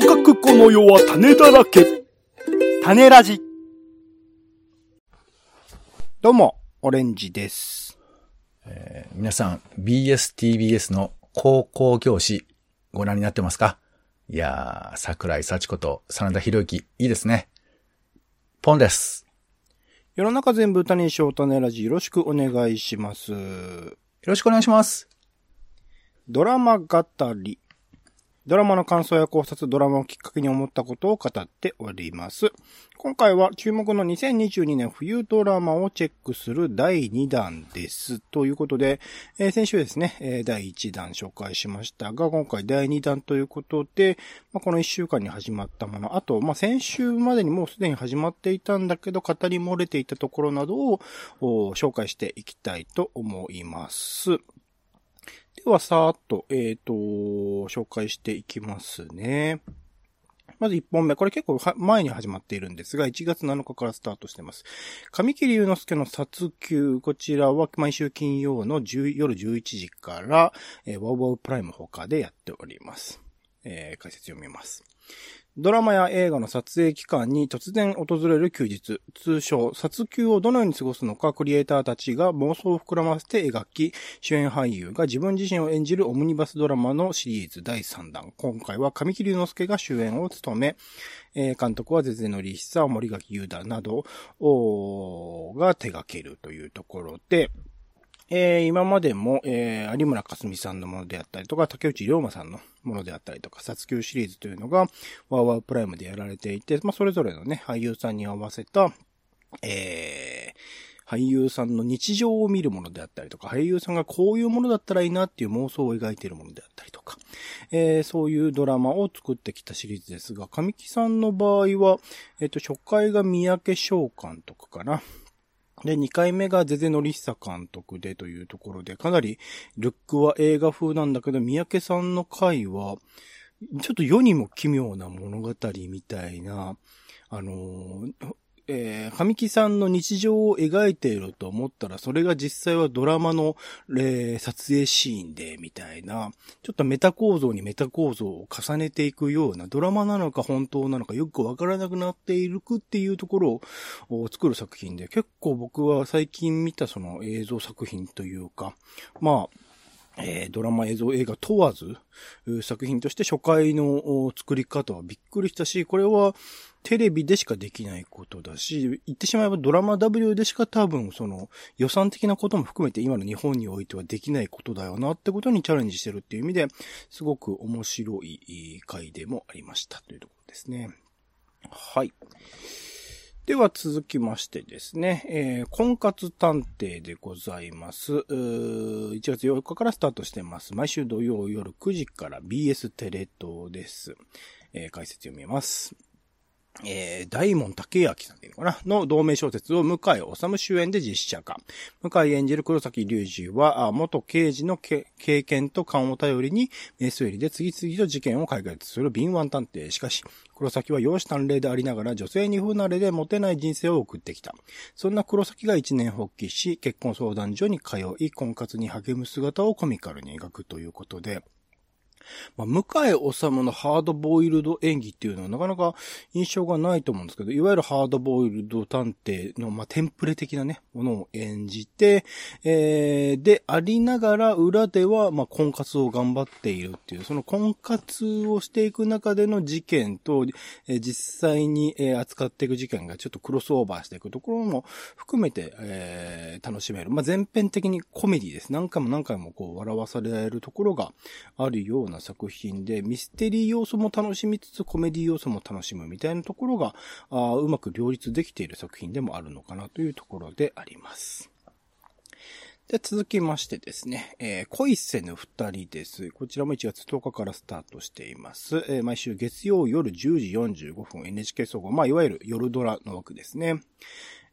とかくこの世は種だらけ。種ラジ。どうも、オレンジです。えー皆さん、BSTBS の高校教師、ご覧になってますか？いやー、桜井幸子と真田広之、いいですね。ポンです。世の中全部歌にしよう種ラジよろしくお願いします。よろしくお願いします。ドラマ語り。ドラマの感想や考察、ドラマをきっかけに思ったことを語っております。今回は注目の2022年冬ドラマをチェックする第2弾です。ということで、えー先週ですね、えー第1弾紹介しましたが、今回第2弾ということで、まあ、この1週間に始まったもの、あと、まあ、先週までにもうすでに始まっていたんだけど、語り漏れていたところなどを紹介していきたいと思います。では、さーっと、えっ、と、紹介していきますね。まず1本目。これ結構前に始まっているんですが、1月7日からスタートしています。神木隆之介の殺球。こちらは毎週金曜の夜11時から、えー、ワウワウプライム他でやっております。えー解説読みます。ドラマや映画の撮影期間に突然訪れる休日、通称、殺休をどのように過ごすのか、クリエイターたちが妄想を膨らませて描き、主演俳優が自分自身を演じるオムニバスドラマのシリーズ第3弾。今回は神木隆之介が主演を務め、え監督はゼゼノリヒサ、森垣優太などが手掛けるというところで、えー今までも、えー有村架純さんのものであったりとか、竹内涼真さんのものであったりとか、殺球シリーズというのが、ワーワープライムでやられていて、まあ、それぞれのね、俳優さんに合わせた、えー俳優さんの日常を見るものであったりとか、俳優さんがこういうものだったらいいなっていう妄想を描いているものであったりとか、えーそういうドラマを作ってきたシリーズですが、神木さんの場合は、えっ、と、初回が三宅翔監督かな。で、2回目がゼゼノリッサ監督でというところで、かなりルックは映画風なんだけど、三宅さんの回は、ちょっと世にも奇妙な物語みたいな、あのーえー、神木さんの日常を描いていると思ったら、それが実際はドラマの、えー撮影シーンで、みたいな、ちょっとメタ構造にメタ構造を重ねていくような、ドラマなのか本当なのかよくわからなくなっているくっていうところを作る作品で、結構僕は最近見たその映像作品というか、まあ、えードラマ映像映画問わず、作品として初回の作り方はびっくりしたし、これはテレビでしかできないことだし、言ってしまえばドラマ W でしか多分その予算的なことも含めて今の日本においてはできないことだよなってことにチャレンジしてるっていう意味で、すごく面白い回でもありましたというところですね。はい。では続きましてですね、えー婚活探偵でございます。1月8日からスタートしてます。毎週土曜夜9時から BS テレ東です。えー解説読みます。えー、大門竹明さんでいいのかな？の同名小説を向井治主演で実写化。向井演じる黒崎隆二は、元刑事の経験と勘を頼りに、名推理で次々と事件を解決する敏腕探偵。しかし、黒崎は容姿端麗でありながら女性に不慣れでモテない人生を送ってきた。そんな黒崎が一年発起し、結婚相談所に通い、婚活に励む姿をコミカルに描くということで、まあ、向井治のハードボイルド演技っていうのはなかなか印象がないと思うんですけど、いわゆるハードボイルド探偵の、まあ、テンプレ的なね、ものを演じて、えー、で、ありながら裏では、まあ、婚活を頑張っているっていう、その婚活をしていく中での事件と、えー実際に、え扱っていく事件がちょっとクロスオーバーしていくところも含めて、えー楽しめる。まあ、全編的にコメディです。何回も何回もこう笑わされるところがあるような作品で、ミステリー要素も楽しみつつコメディ要素も楽しむみたいなところが、あうまく両立できている作品でもあるのかなというところであります。で、続きましてですね、えー恋せぬ二人です。こちらも1月10日からスタートしています。えー毎週月曜夜10時45分 NHK 総合、まあ、いわゆる夜ドラの枠ですね。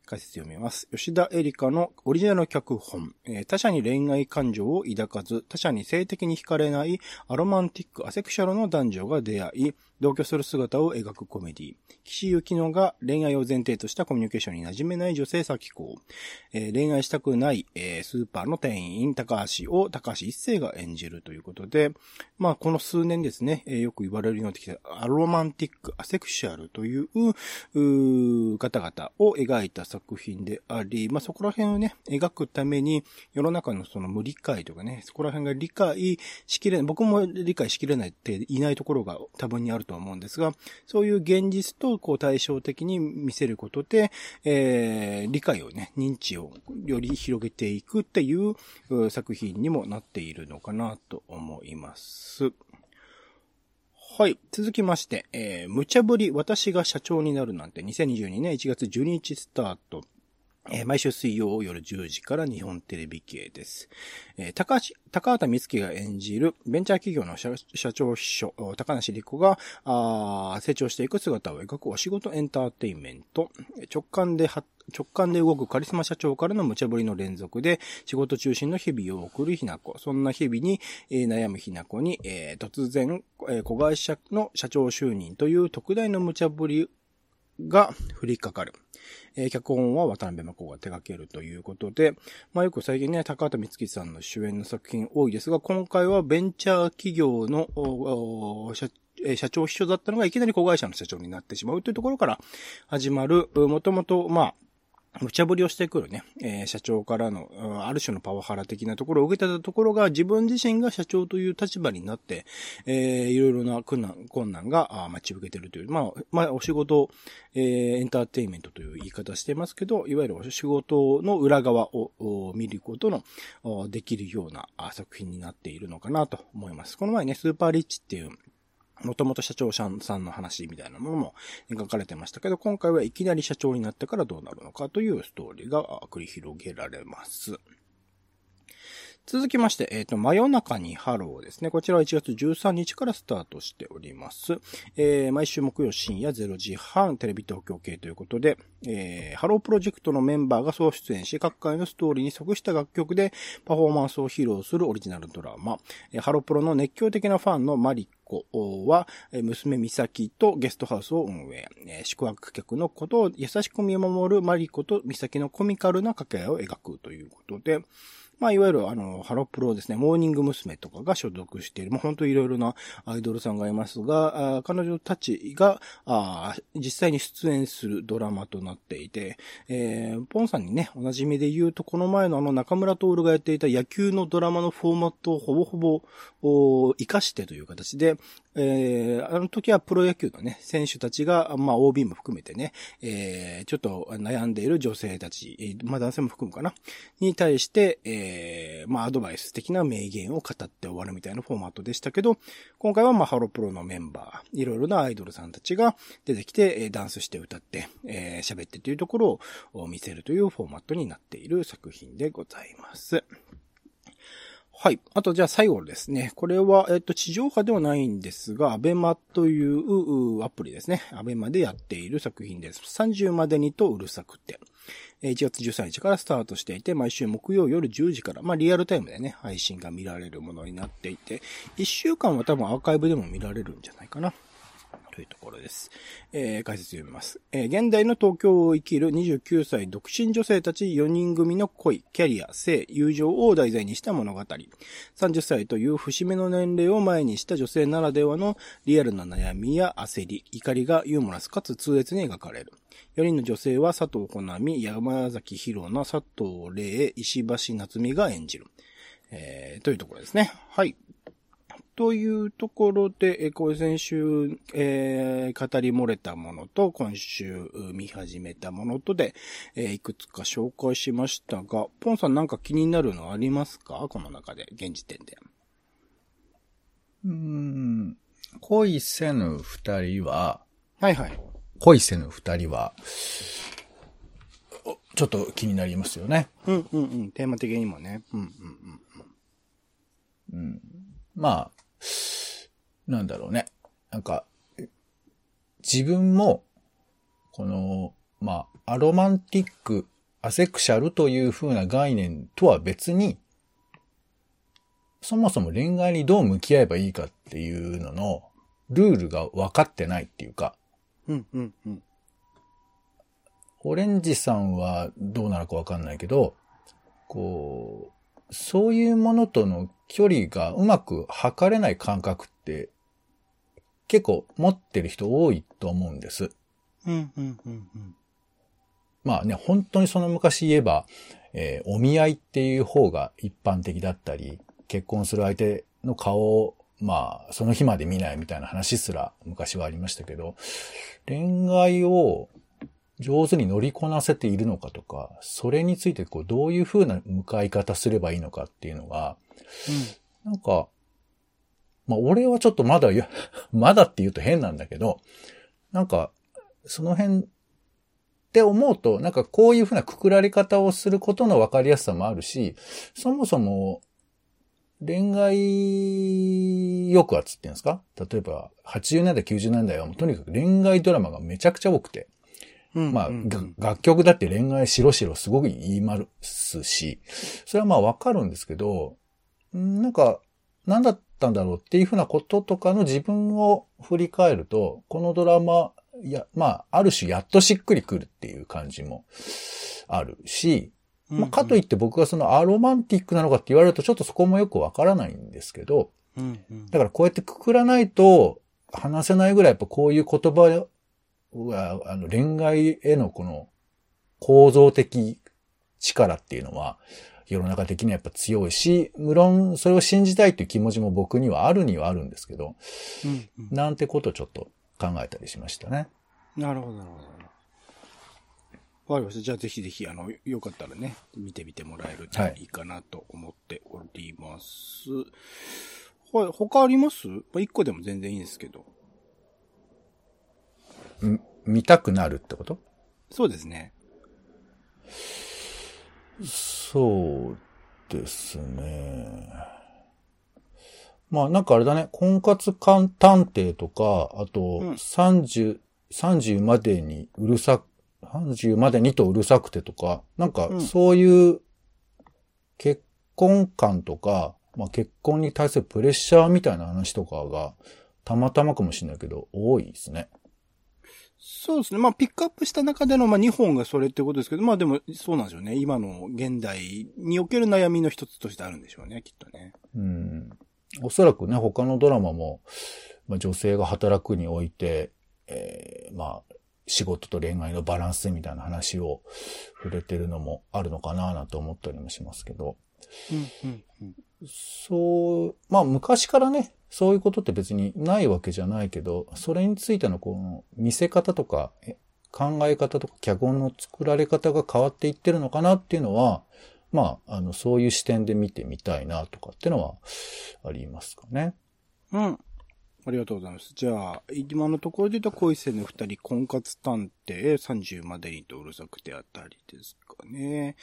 解説読みます。吉田エリカのオリジナル脚本、えー他者に恋愛感情を抱かず、他者に性的に惹かれないアロマンティック、アセクシャルの男女が出会い、同居する姿を描くコメディ。岸由紀乃が恋愛を前提としたコミュニケーションに馴染めない女性咲子。えー恋愛したくない、えースーパーの店員、高橋を高橋一生が演じるということで、まあ、この数年ですね、えーよく言われるようになってきた、アロマンティック、アセクシャルという、う方々を描いた作品であり、まあ、そこら辺をね、描くために、世の中のその無理解とかね、そこら辺が理解しきれない、僕も理解しきれないっていないところが多分にあると思うんですが、そういう現実とこう対照的に見せることで、えー理解をね、認知をより広げていくっていうう作品にもなっているのかなと思います。はい。続きまして、えー、無茶ぶり私が社長になるなんて2022年1月12日スタート。えー毎週水曜夜10時から日本テレビ系です。えー高橋、高畑光希が演じるベンチャー企業の社長秘書、高梨理子が成長していく姿を描くお仕事エンターテインメント。直感では直感で動くカリスマ社長からの無茶ぶりの連続で仕事中心の日々を送るひな子。そんな日々に、えー悩むひな子に、えー突然、えー子会社の社長就任という特大の無茶ぶりが降りかかる。えー脚本は渡辺真子が手掛けるということで、まあよく最近ね、高畑光希さんの主演の作品多いですが、今回はベンチャー企業の社社長秘書だったのがいきなり子会社の社長になってしまうというところから始まる、もともと、まあ、無茶ぶりをしてくるね、えー社長からの、ある種のパワハラ的なところを受けたところが、自分自身が社長という立場になって、えーいろいろな困難、困難が待ち受けてるという、まあ、まあ、お仕事、えーエンターテイメントという言い方してますけど、いわゆるお仕事の裏側を見ることのできるような作品になっているのかなと思います。この前ね、スーパーリッチっていう、もともと社長さんの話みたいなものも描かれてましたけど、今回はいきなり社長になってからどうなるのかというストーリーが繰り広げられます。続きまして、えっ、と、真夜中にハローですね。こちらは1月13日からスタートしております。えー毎週木曜深夜0時半、テレビ東京系ということで、えーハロープロジェクトのメンバーが総出演し、各回のストーリーに即した楽曲でパフォーマンスを披露するオリジナルドラマ。えーハロプロの熱狂的なファンのマリコは、えー娘美咲とゲストハウスを運営。宿泊客のことを優しく見守るマリコと美咲のコミカルな掛け合いを描くということで、まあ、いわゆる、あの、ハロプロですね、モーニング娘。とかが所属している、まあ、本当いろいろなアイドルさんがいますが、彼女たちが、実際に出演するドラマとなっていて、えーポンさんにね、お馴染みで言うと、この前のあの中村徹がやっていた野球のドラマのフォーマットをほぼほぼ、お活かしてという形で、えーあの時はプロ野球のね、選手たちが、まあ OB も含めてね、えーちょっと悩んでいる女性たち、まあ男性も含むかな、に対して、えーまあアドバイス的な名言を語って終わるみたいなフォーマットでしたけど、今回はまあハロプロのメンバー、いろいろなアイドルさんたちが出てきて、ダンスして歌って、えー喋ってというところを見せるというフォーマットになっている作品でございます。はい。あと、じゃあ最後ですね。これは、えっと、地上波ではないんですが、アベマというアプリですね。アベマでやっている作品です。30までにとうるさくて。1月13日からスタートしていて、毎週木曜夜10時から、まあリアルタイムでね、配信が見られるものになっていて、1週間は多分アーカイブでも見られるんじゃないかな。というところです。えー解説読みます。えー現代の東京を生きる29歳独身女性たち4人組の恋、キャリア、性、友情を題材にした物語。30歳という節目の年齢を前にした女性ならではのリアルな悩みや焦り、怒りがユーモラスかつ痛烈に描かれる。4人の女性は佐藤好美、山崎弘奈、佐藤玲、石橋夏美が演じる。えーというところですね。はい。というところで、えーこれ先週、えー語り漏れたものと、今週う見始めたものとで、えーいくつか紹介しましたが、ポンさんなんか気になるのありますか？この中で、現時点で。うーん。恋せぬ二人は、はいはい。恋せぬ二人は、おちょっと気になりますよね。うんうんうん。テーマ的にもね。うんうんまあ、なんだろうね。なんか、自分も、この、まあ、アロマンティック、アセクシャルという風な概念とは別に、そもそも恋愛にどう向き合えばいいかっていうののルールが分かってないっていうか、うん、うん、うん。オレンジさんはどうなのか分かんないけど、こう、そういうものとの距離がうまく測れない感覚って結構持ってる人多いと思うんです。うん、うん、うん、うん。まあね、本当にその昔言えば、えーお見合いっていう方が一般的だったり、結婚する相手の顔を、まあ、その日まで見ないみたいな話すら昔はありましたけど、恋愛を上手に乗りこなせているのかとか、それについてこうどういう風な向かい方すればいいのかっていうのが、なんか、まあ俺はちょっとまだや、まだって言うと変なんだけど、なんか、その辺って思うと、なんかこういうふうなくくられ方をすることの分かりやすさもあるし、そもそも恋愛抑圧っていうんですか？例えば80年代、90年代はもうとにかく恋愛ドラマがめちゃくちゃ多くて、うん。まあ、うんが楽曲だって恋愛しろしろすごく言いますし、それはまあわかるんですけど、んなんか、何だったんだろうっていうふうなこととかの自分を振り返ると、このドラマ、いや、まあ、ある種やっとしっくりくるっていう感じもあるし、まあ、かといって僕がそのアロマンティックなのかって言われるとちょっとそこもよくわからないんですけど。だからこうやってくくらないと話せないぐらいやっぱこういう言葉は、あの恋愛へのこの構造的力っていうのは世の中的にはやっぱ強いし、無論それを信じたいという気持ちも僕にはあるにはあるんですけど、うん、うん。なんてことをちょっと考えたりしましたね。なるほど、なるほど。わかりました。じゃあぜひぜひ、あの、よかったらね、見てみてもらえるとはいいいかなと思っております。はい、他あります？まあ、一個でも全然いいんですけど。ん見たくなるってこと？そうですね。そうですね。まあなんかあれだね、婚活探偵とか、あとうん30、30までにうるさ、30までにとうるさくてとか、なんかうんそういう結婚観とか、まあ結婚に対するプレッシャーみたいな話とかがたまたまかもしれないけど、多いですね。そうですね。まあ、ピックアップした中での、まあ、2本がそれってことですけど、まあでも、そうなんですよね。今の現代における悩みの一つとしてあるんでしょうね、きっとね。うん。おそらくね、他のドラマも、まあ、女性が働くにおいて、えーまあ、仕事と恋愛のバランスみたいな話を触れてるのもあるのかななんて思ったりもしますけど、うん、うん、うん。そう、まあ昔からね、そういうことって別にないわけじゃないけど、それについてのこの見せ方とか、考え方とか脚本の作られ方が変わっていってるのかなっていうのは、まあ、あの、そういう視点で見てみたいなとかっていうのはありますかね。うん。ありがとうございます。じゃあ、今のところで言うと、恋せぬ二人、婚活探偵、30までにとうるさくてあたりですかね。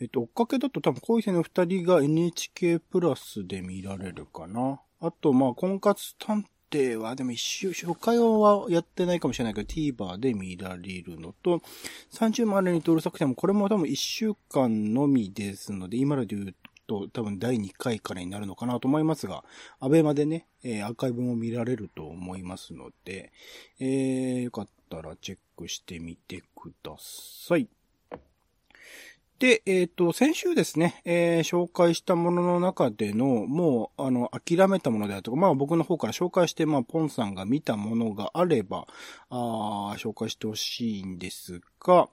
えっと、追っかけだと多分恋せぬ二人が NHK プラスで見られるかな。あと、まあ、婚活探偵は、でも一週、初回はやってないかもしれないけど、TVer で見られるのと、30までにとうるさくても、これも多分一週間のみですので、今まで言うと多分第2回からになるのかなと思いますが、アベマでね、えーアーカイブも見られると思いますので、えー、よかったらチェックしてみてください。で、えっ、と、先週ですね、えー紹介したものの中での、もう、あの、諦めたものであるとか、まあ僕の方から紹介して、まあ、ポンさんが見たものがあれば、あ紹介してほしいんですが、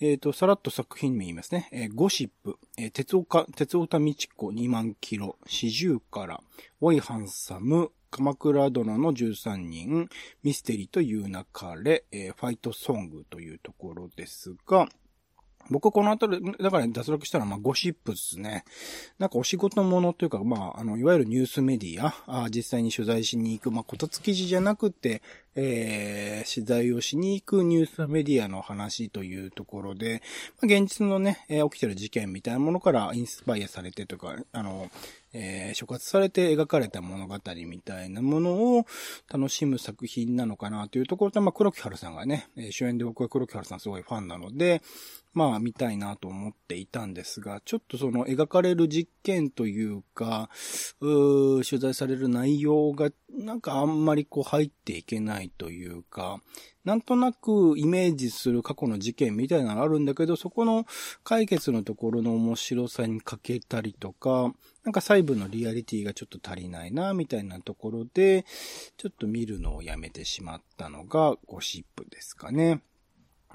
えっ、と、さらっと作品名言いますね。えーゴシップ、えー鉄岡、鉄岡道子2万キロ、四十から、オイハンサム、鎌倉殿の13人、ミステリーという流れ、えーファイトソングというところですが、僕このあたり、だから脱落したら、まあ、ゴシップですね。なんかお仕事ものというか、まあ、あの、いわゆるニュースメディア、あ実際に取材しに行く、まあ、こたつ記事じゃなくて、えー、取材をしに行くニュースメディアの話というところで、まあ、現実のね、えー、起きてる事件みたいなものからインスパイアされてとか、あの、えー、触発されて描かれた物語みたいなものを楽しむ作品なのかなというところと、まあ、黒木春さんがね、主演で僕は黒木春さんすごいファンなので、まあ見たいなと思っていたんですが、ちょっとその描かれる実験というか、う取材される内容がなんかあんまりこう入っていけないというか、なんとなくイメージする過去の事件みたいなのあるんだけど、そこの解決のところの面白さに欠けたりとか、なんか細部のリアリティがちょっと足りないな、みたいなところで、ちょっと見るのをやめてしまったのがゴシップですかね。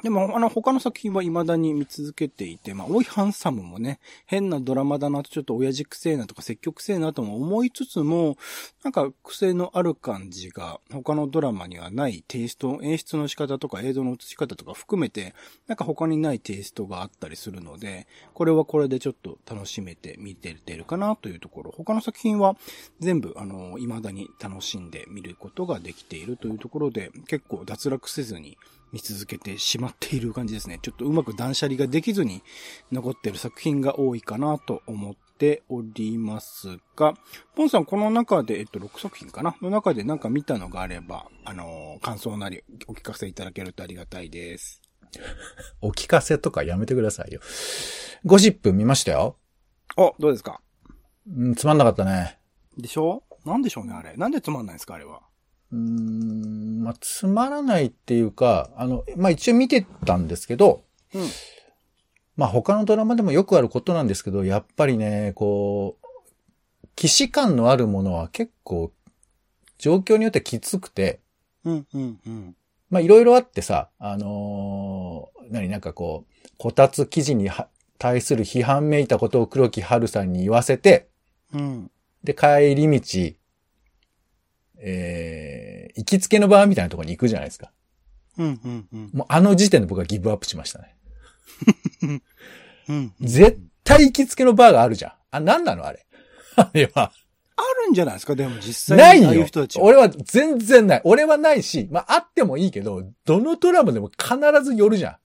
でも、あの、他の作品は未だに見続けていて、まあ、おいハンサムもね、変なドラマだなと、ちょっと親父くせえなとか積極くせえなとも思いつつも、なんか癖のある感じが、他のドラマにはないテイスト、演出の仕方とか映像の映し方とか含めて、なんか他にないテイストがあったりするので、これはこれでちょっと楽しめて見てるかなというところ。他の作品は全部、あの、未だに楽しんで見ることができているというところで、結構脱落せずに、見続けてしまっている感じですね。ちょっとうまく断捨離ができずに残っている作品が多いかなと思っておりますが、ポンさんこの中で、えっと、6作品かな？の中でなんか見たのがあれば、あのー、感想なりお聞かせいただけるとありがたいです。お聞かせとかやめてくださいよ。ゴシップ見ましたよ。お、どうですか？うん、つまんなかったね。でしょ？なんでしょうね、あれ。なんでつまんないんですか、あれは？うん、まあ、つまらないっていうか、あの、まあ、一応見てたんですけど、うん。まあ、他のドラマでもよくあることなんですけど、やっぱりね、こう、騎士感のあるものは結構、状況によってきつくて、うん、うん、うん。まあ、いろいろあってさ、あのー、何、なんかこう、こたつ記事に対する批判めいたことを黒木春さんに言わせて、うん。で、帰り道、えー、行きつけのバーみたいなところに行くじゃないですか。うんうんうん。もうあの時点で僕はギブアップしましたね。うん、絶対行きつけのバーがあるじゃん。あ、なんなのあれ。あれは。あるんじゃないですか？でも実際に。ないよ。俺は全然ない。俺はないし、まああってもいいけど、どのドラマでも必ず寄るじゃん。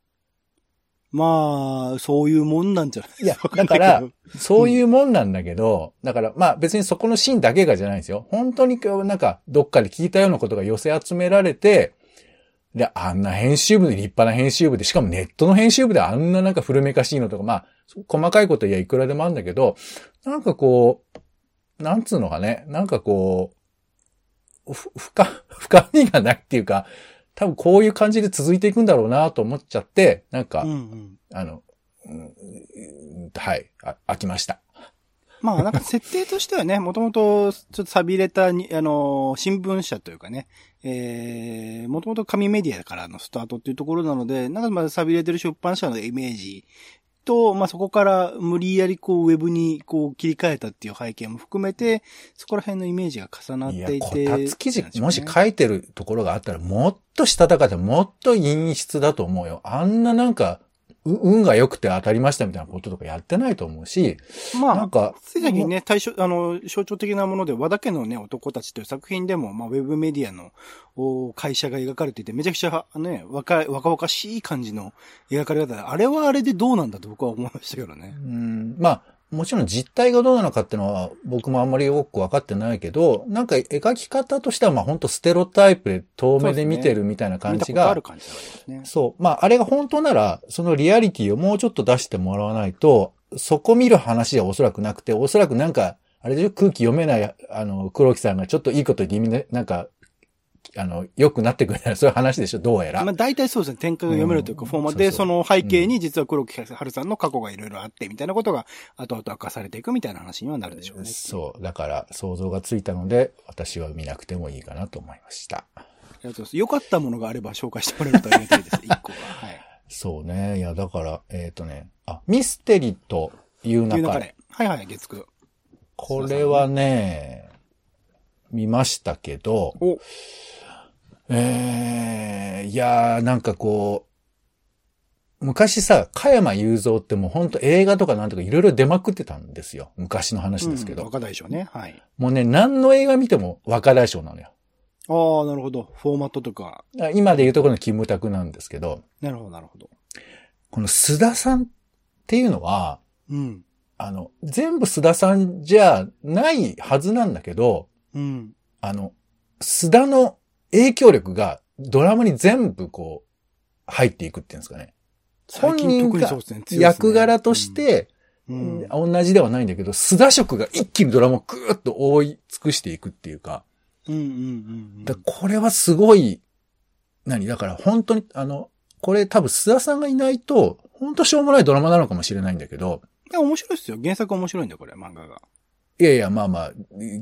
まあ、そういうもんなんじゃない？いや、だから、そういうもんなんだけど、だからまあ別にそこのシーンだけがじゃないんですよ。本当になんかどっかで聞いたようなことが寄せ集められて、で、あんな編集部で立派な編集部で、しかもネットの編集部であんななんか古めかしいのとか、まあ、細かいことやいくらでもあるんだけど、なんかこう、なんつうのかね、なんかこう、ふ、深、深みがないっていうか、多分こういう感じで続いていくんだろうなと思っちゃって、なんか、うんうん、あの、うん、はい、あ、飽きました。まあ、なんか設定としてはね、もともとちょっと錆びれたに、あの、新聞社というかね、えー、もともと紙メディアからのスタートっていうところなので、なんかまだ錆びれてる出版社のイメージと、まあ、そこから無理やりこうウェブにこう切り替えたっていう背景も含めて、そこら辺のイメージが重なっていて。いや、こたつ記事、もし書いてるところがあったら、もっとしたたかでもっと陰湿だと思うよ。あんななんか、運が良くて当たりましたみたいなこととかやってないと思うし、まあ、なんか、つい最近ね、対象、あの、象徴的なもので、和田家のね、男たちという作品でも、まあ、ウェブメディアの会社が描かれていて、めちゃくちゃ、ね、若い、若々しい感じの描かれ方で、あれはあれでどうなんだと僕は思いましたけどね。うん、まあ、もちろん実態がどうなのかっていうのは僕もあんまりよくわかってないけど、なんか描き方としてはまあ本当ステロタイプで遠目で見てるみたいな感じが。そう、ね、ある感じですね。そう。まああれが本当なら、そのリアリティをもうちょっと出してもらわないと、そこ見る話はおそらくなくて、おそらくなんか、あれで空気読めない、あの、黒木さんがちょっといいこと言ってなんか、あの、良くなってくれない、そういう話でしょ、どうやら。まあ大体そうですね。展開が読めるというか、フォーマで、その背景に実は黒木春さんの過去がいろいろあって、みたいなことが後々明かされていくみたいな話にはなるでしょうね。そう。だから想像がついたので、私は見なくてもいいかなと思いました。ありがとうございます。良かったものがあれば紹介してもらえるとありがたいです。一個は。はい。そうね。いや、だから、えっ、ー、とね、あ、ミステリという中で。はいはい、月9。これはね、見ましたけど、ええー、いやー、なんかこう、昔さ、加山雄三ってもうほんと映画とかなんとかいろいろ出まくってたんですよ。昔の話ですけど。うん、若大将ね。はい。もうね、何の映画見ても若大将なのよ。ああ、なるほど。フォーマットとか。今でいうところのキムタクなんですけど、なるほど、なるほど。この須田さんっていうのは、うん。あの、全部須田さんじゃないはずなんだけど、うん。あの、須田の影響力がドラマに全部こう、入っていくっていうんですかね。最近特にそうですね。強いですね役柄とし、て、うん。うん同じではないんだけど、須田色が一気にドラマをぐーっと覆い尽くしていくっていうか、うんうんうん。だこれはすごい、何？だから本当に、あの、これ多分須田さんがいないと、本当しょうもないドラマなのかもしれないんだけど、いや、面白いですよ。原作面白いんだよ、これ、漫画が。いやいや、まあまあ、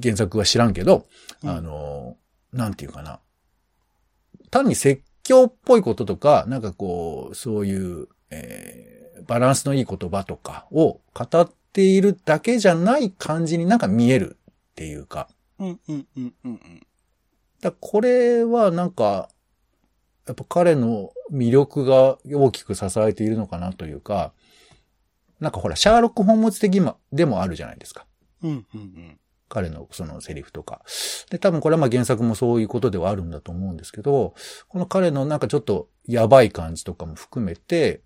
原作は知らんけど、うんあの、なんていうかな。単に説教っぽいこととか、なんかこう、そういう、えーバランスのいい言葉とかを語っているだけじゃない感じになんか見えるっていうか。うんうんうんうんうん。だこれはなんか、やっぱ彼の魅力が大きく支えているのかなというか、なんかほら、シャーロック・ホームズ的でもあるじゃないですか。うんうんうん。彼のそのセリフとか。で、多分これはまあ原作もそういうことではあるんだと思うんですけど、この彼のなんかちょっとやばい感じとかも含めて、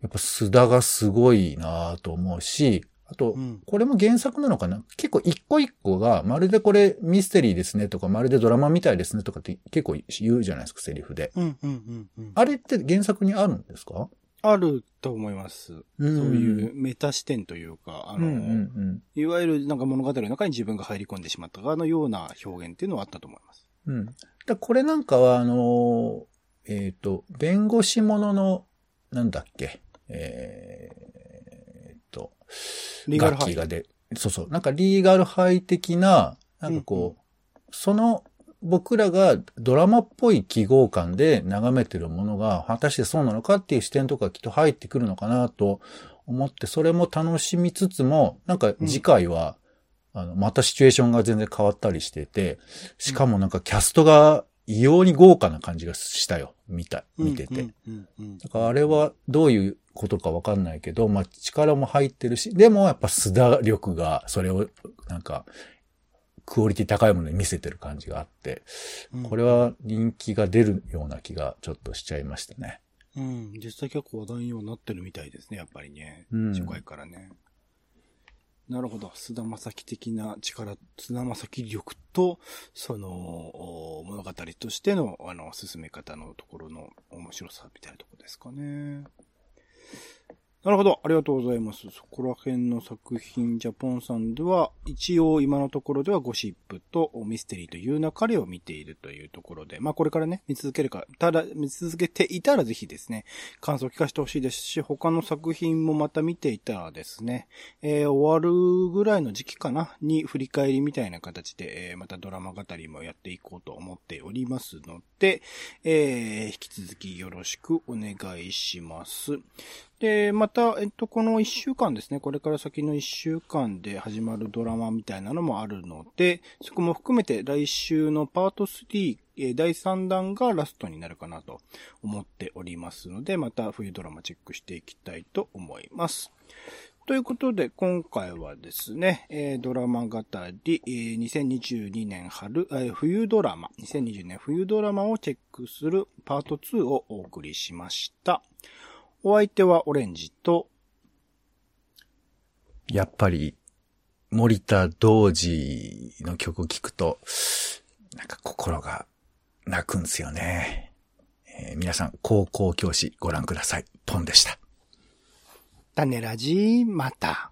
やっぱ須田がすごいなと思うし、あとう、ん。これも原作なのかな？結構一個一個が、まるでこれミステリーですねとか、まるでドラマみたいですねとかって結構言うじゃないですか、セリフで。うんうんうんうん。あれって原作にあるんですか？あると思います。そそういうメタ視点というか、あの、うんうんうん。いわゆるなんか物語の中に自分が入り込んでしまったかのような表現っていうのはあったと思います。うん。だこれなんかは、あのー、えっ、と、弁護士ものの、なんだっけ、えー、と、リーガルハイそうそう、なんかリーガルハイ的な、なんかこう、その、僕らがドラマっぽい記号感で眺めてるものが果たしてそうなのかっていう視点とかきっと入ってくるのかなと思って、それも楽しみつつも、なんか次回は、あの、またシチュエーションが全然変わったりしてて、しかもなんかキャストが異様に豪華な感じがしたよ。見た、見てて。うんうんうんだからあれはどういうことかわかんないけど、まあ力も入ってるし、でもやっぱ須田力がそれをなんかクオリティ高いものに見せてる感じがあって、うんこれは人気が出るような気がちょっとしちゃいましたね。うん。実際結構話題にはなってるみたいですね、やっぱりね。うん初回からね。なるほど。菅田正樹的な力、菅田正樹力と、その、お物語としての、あの、進め方のところの面白さみたいなところですかね。なるほど。ありがとうございます。そこら辺の作品、ジャポンさんでは、一応今のところではゴシップとミステリーという流れを見ているというところで、まあこれからね、見続けるか、ただ、見続けていたらぜひですね、感想を聞かせてほしいですし、他の作品もまた見ていたらですね、えー終わるぐらいの時期かなに振り返りみたいな形で、えーまたドラマ語りもやっていこうと思っておりますので、えー引き続きよろしくお願いします。で、また、えっと、この一週間ですね、これから先の一週間で始まるドラマみたいなのもあるので、そこも含めて来週のパート3、え第3弾がラストになるかなと思っておりますので、また冬ドラマチェックしていきたいと思います。ということで、今回はですね、ドラマ語り、えー2022年春、冬ドラマ、2020年冬ドラマをチェックするパート2をお送りしました。お相手はオレンジと、やっぱり、森田同時の曲を聴くと、なんか心が泣くんですよね。えー皆さん、高校教師ご覧ください。ポンでした。種ラジまた。